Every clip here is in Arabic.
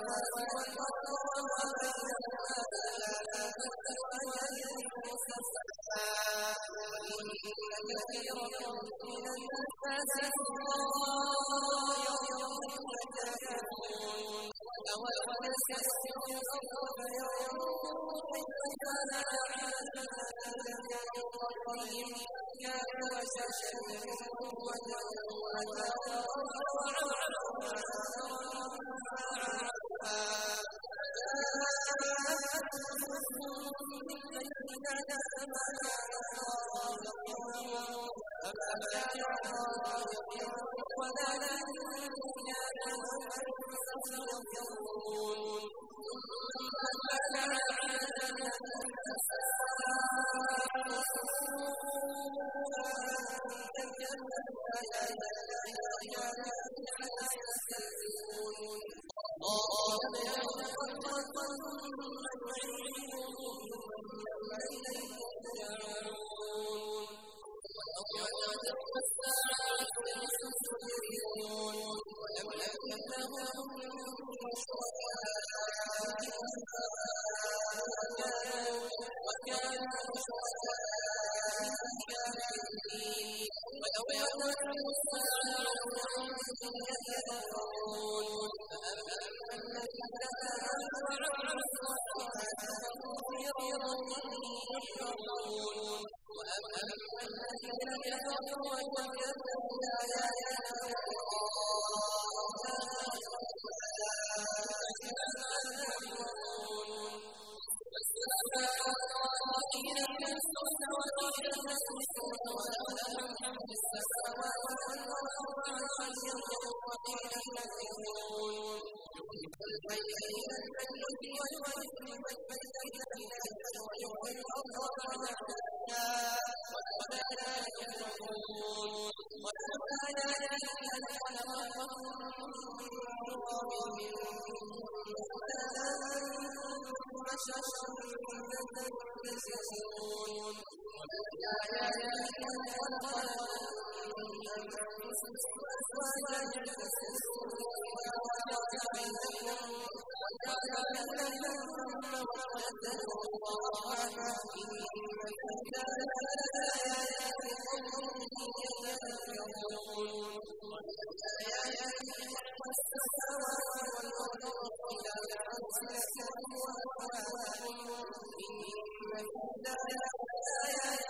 وَتَوَكَّلْ عَلَى اللَّهِ يستهزئون قال ليخلقكم ثم يعيدكم ثم إليكم ترجعون ويوم تقوم الساعة يسجدون ولم يكن لهم من شركائهم وكانوا شركائهم كافرين ويوم تقوم الساعة يومئذ يتفرقون السماوات والأرض عشيا وحين تظهرون ولا يأتي من خلق إن في ذلك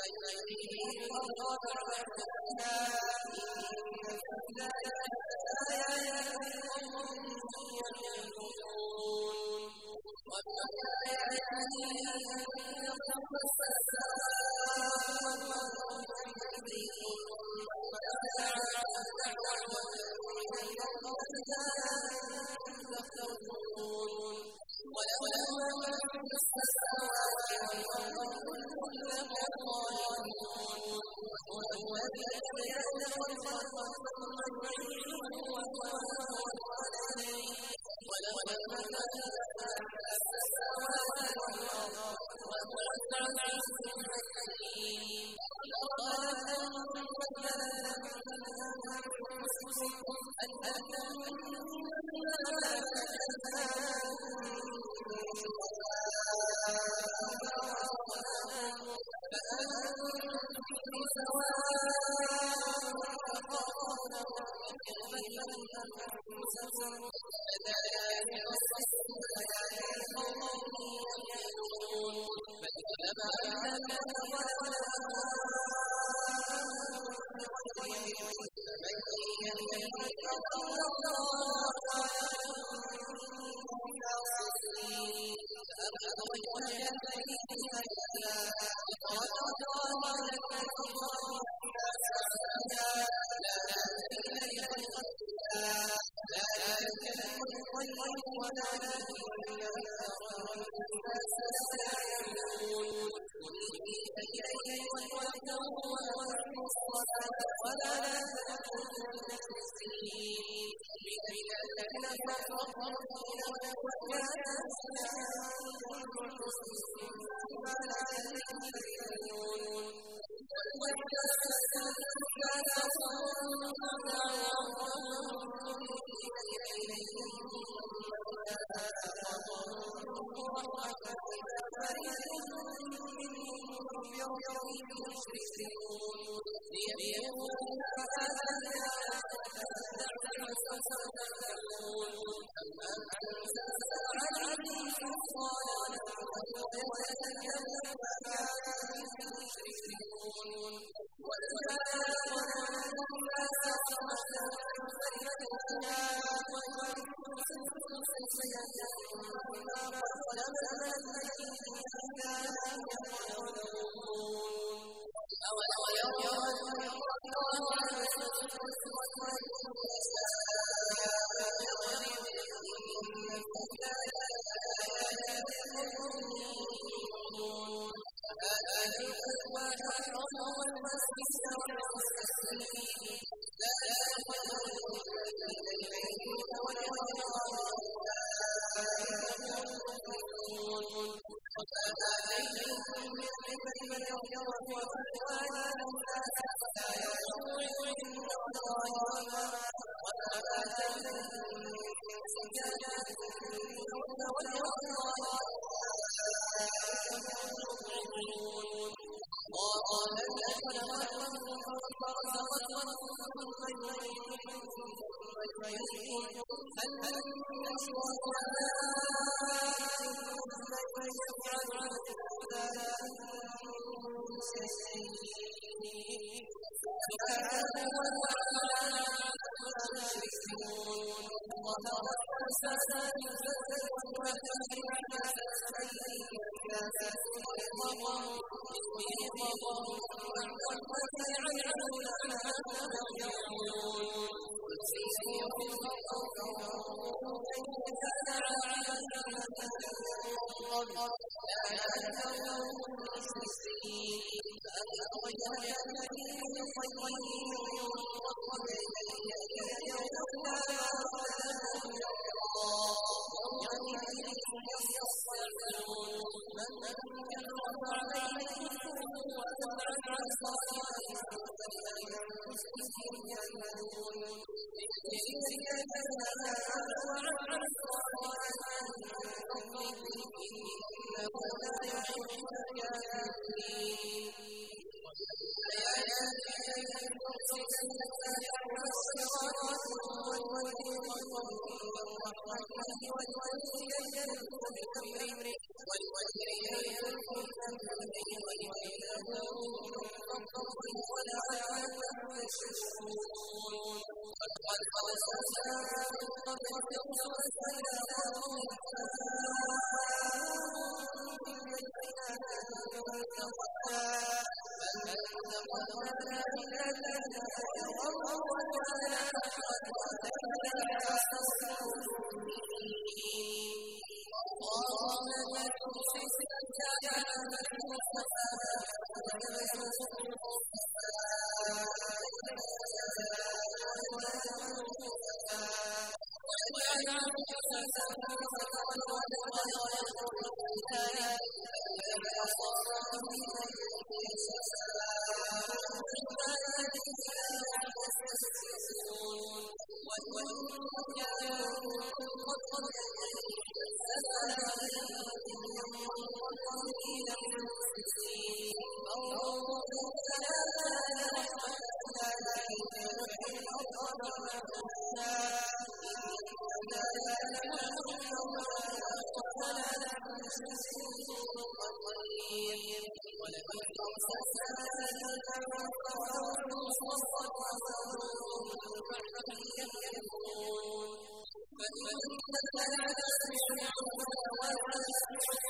فَيُحْيِيهِ اللَّهُ أنفسكم أن أنما ولا المسلمين من الذين فرقوا دينهم وكانوا ما لا يعلمون وإذا الناس يشركون ليقولوا هذا فستعلمون أم أنزلنا عليهم سلطانا ويتكلم ما يشركون وجاءوا الناس صفا فإذا ويكون سيئة ما قدم الذين كانوا يعلمون أولم يروا قال لقد خلقكم ثم يعيدكم ثم يميتكم هل أنتم شركاء من قبل لا يعلمون المسرفين فأغوينا ومن عن صالحا فلأنفسهم يعملون ليجزي الذين وعن صالحا من فضله يحب الكافرين وَلَقَدْ أَرْسَلْنَا مِن قَبْلِكَ رُسُلًا إِلَىٰ قَوْمِهِمْ فَجَاءُوهُم بِالْبَيِّنَاتِ فَانتَقَمْنَا مِنَ الَّذِينَ كَفَرُوا وَجَعَلْنَا اللَّهُ الَّذِي يُرْسِلُ الرِّيَاحَ الْمُسْلِمِينَ ولئن سألنا فقالوا صدق فهم يكذبون فإنك لا تسمع ولا تسمع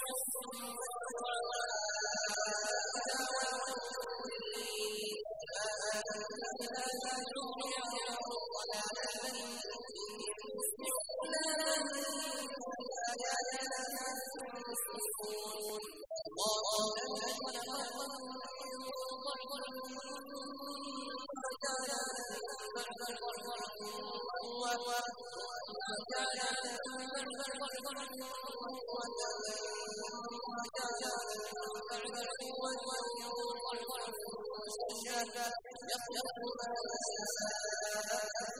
يخلق ما يشاء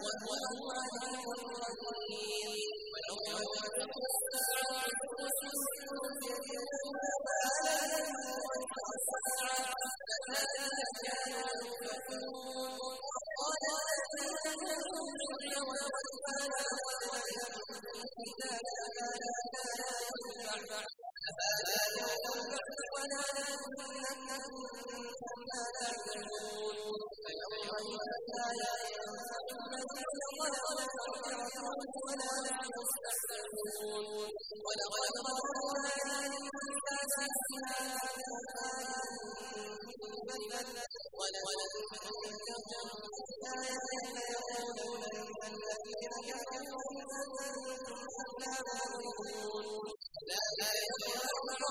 وهو العليم القدير ويوم تقوم الساعة كذلك كانوا يؤفكون قال الذين كفروا اليوم والفلا ولكم إذا كان لا يستحسنون ولقد ضربنا للناس في هذا ولئن ذكرتم بآياتنا ليقولن الذين كفروا إنا لمبعوثون لا يقدر الله